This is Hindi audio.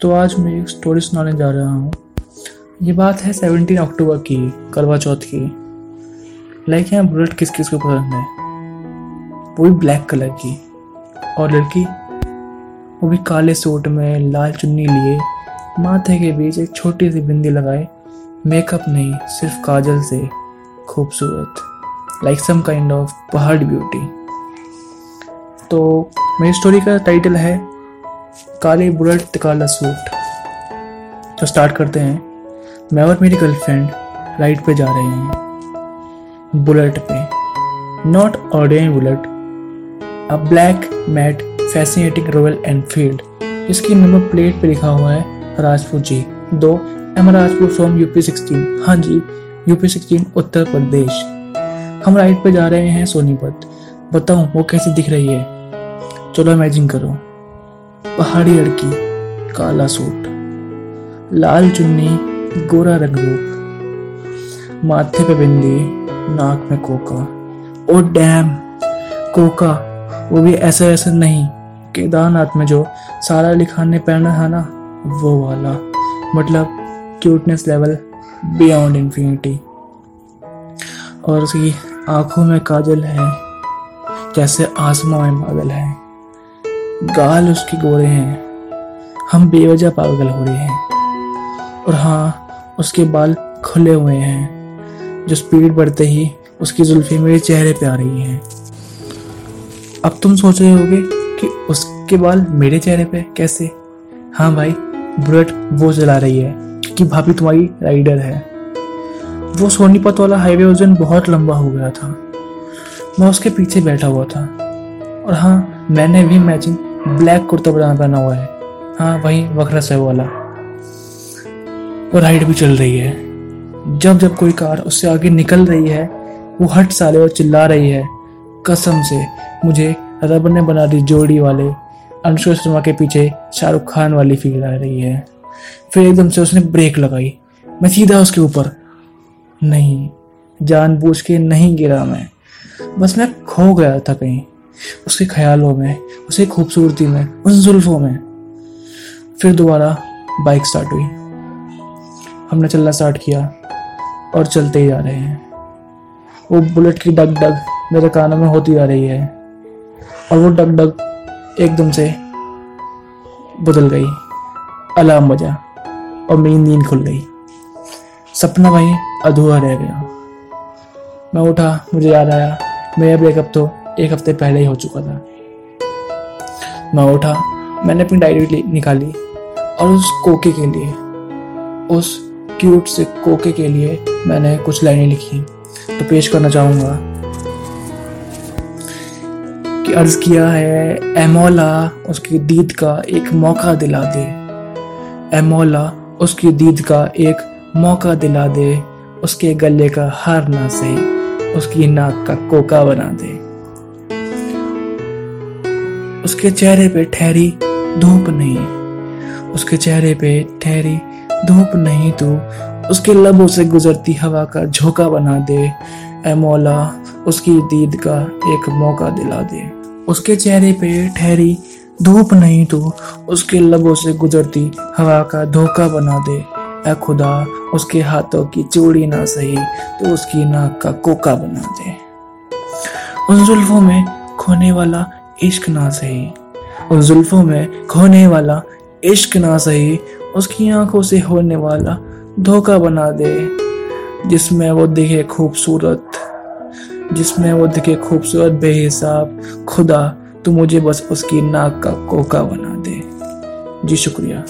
तो आज मैं एक स्टोरी सुनाने जा रहा हूँ। ये बात है सेवनटीन अक्टूबर की करवा चौथ की। लाइक यहाँ बुलेट किस किस को पसंद है? वो भी ब्लैक कलर की। और लड़की, वो भी काले सूट में लाल चुन्नी लिए, माथे के बीच एक छोटी सी बिंदी लगाए। मेकअप नहीं, सिर्फ़ काजल से खूबसूरत। लाइक सम काइंड ऑफ़ पहाड़ ब्यूटी तो मेरी स्टोरी का टाइटल है काली बुलेट काला सूट। तो स्टार्ट करते हैं। मैं और मेरी गर्लफ्रेंड राइड पे जा रहे हैं। बुलेट पे। Not ordinary bullet. A black matte fascinating Royal Enfield इसकी नंबर प्लेट पे लिखा हुआ है राजपूत जी। दो M Rajput from UP sixteen हाँ जी यूपी सिक्सटीन उत्तर प्रदेश। हम राइड पे जा रहे हैं सोनीपत। बताऊँ, वो कैसी दिख रही है? चलो इमेजिन करो। पहाड़ी लड़की, काला सूट, लाल चुन्नी, गोरा रंग रूप माथे पे बिंदी, नाक में कोका। ओ डैम, कोका, वो भी ऐसा ऐसा नहीं। केदारनाथ में जो सारा अली खान ने पहना था ना, वो वाला। मतलब क्यूटनेस लेवल बियॉन्ड इन्फिनिटी और उसकी आँखों में काजल है, जैसे आसमां में बादल है। गाल उसके गोरे हैं। हम बेवजह पागल हो रहे हैं। और हाँ उसके बाल खुले हुए हैं। जो स्पीड बढ़ते ही उसकी जुल्फी मेरे चेहरे पे आ रही हैं। अब तुम सोच रहे होगे कि उसके बाल मेरे चेहरे पे कैसे? हाँ भाई, बुलेट वो चला रही है कि भाभी तुम्हारी राइडर है। वो सोनीपत वाला हाईवे दिन बहुत लंबा हो गया था। मैं उसके पीछे बैठा हुआ था। और हाँ मैंने भी मैचिंग ब्लैक कुर्ता पजामा पहना हुआ है। हाँ वही वखरा से वाला। और राइड भी चल रही है। जब जब कोई कार उससे आगे निकल रही है, वो हट साले और चिल्ला रही है। कसम से मुझे रब ने बना दी जोड़ी वाले, अनुष्का शर्मा के पीछे शाहरुख खान वाली फील आ रही है। फिर एकदम से उसने ब्रेक लगाई। मैं सीधा उसके ऊपर, नहीं, जानबूझ के नहीं गिरा मैं। बस मैं खो गया था कहीं। उसके ख्यालों में उसे खूबसूरती में उन जुल्फों में फिर दोबारा बाइक स्टार्ट हुई। हमने चलना स्टार्ट किया और चलते ही जा रहे हैं। वो बुलेट की डग डग मेरे कानों में होती जा रही है और वो डग डग एकदम से बदल गई। अलार्म बजा और मेरी नींद खुल गई। सपना भाई अधूरा रह गया। मैं उठा, मुझे याद आया मेरा ब्रेकअप तो एक हफ़्ते पहले ही हो चुका था। मैं उठा, मैंने अपनी डायरी निकाली और उस कोके के लिए, उस क्यूट से कोके के लिए मैंने कुछ लाइनें लिखी। तो पेश करना चाहूँगा कि अर्ज़ किया है, एमोला उसकी दीद का एक मौका दिला दे। एमोला उसकी दीद का एक मौका दिला दे, उसके गले का हार ना सही, उसकी नाक का कोका बना दे। उसके चेहरे पे ठहरी धूप नहीं। उसके चेहरे पे ठहरी धूप नहीं तो। उसके लबों से गुजरती हवा का झोंका बना दे। ए मौला, उसकी दीद का एक मौका दिला दे। उसके चेहरे पे ठहरी धूप नहीं तो। उसके लबों से गुजरती हवा का धोखा बना दे। ए खुदा, उसके हाथों की चूड़ी ना सही तो उसकी नाक का कोका बना दे। उन जुल्फों में खोने वाला इश्क ना सही। और जुल्फों में खोने वाला इश्क ना सही। उसकी आँखों से होने वाला धोखा बना दे। जिसमें वो दिखे खूबसूरत, जिसमें वो दिखे खूबसूरत बेहिसाब, खुदा तो मुझे बस उसकी नाक का कोका बना दे। जी शुक्रिया।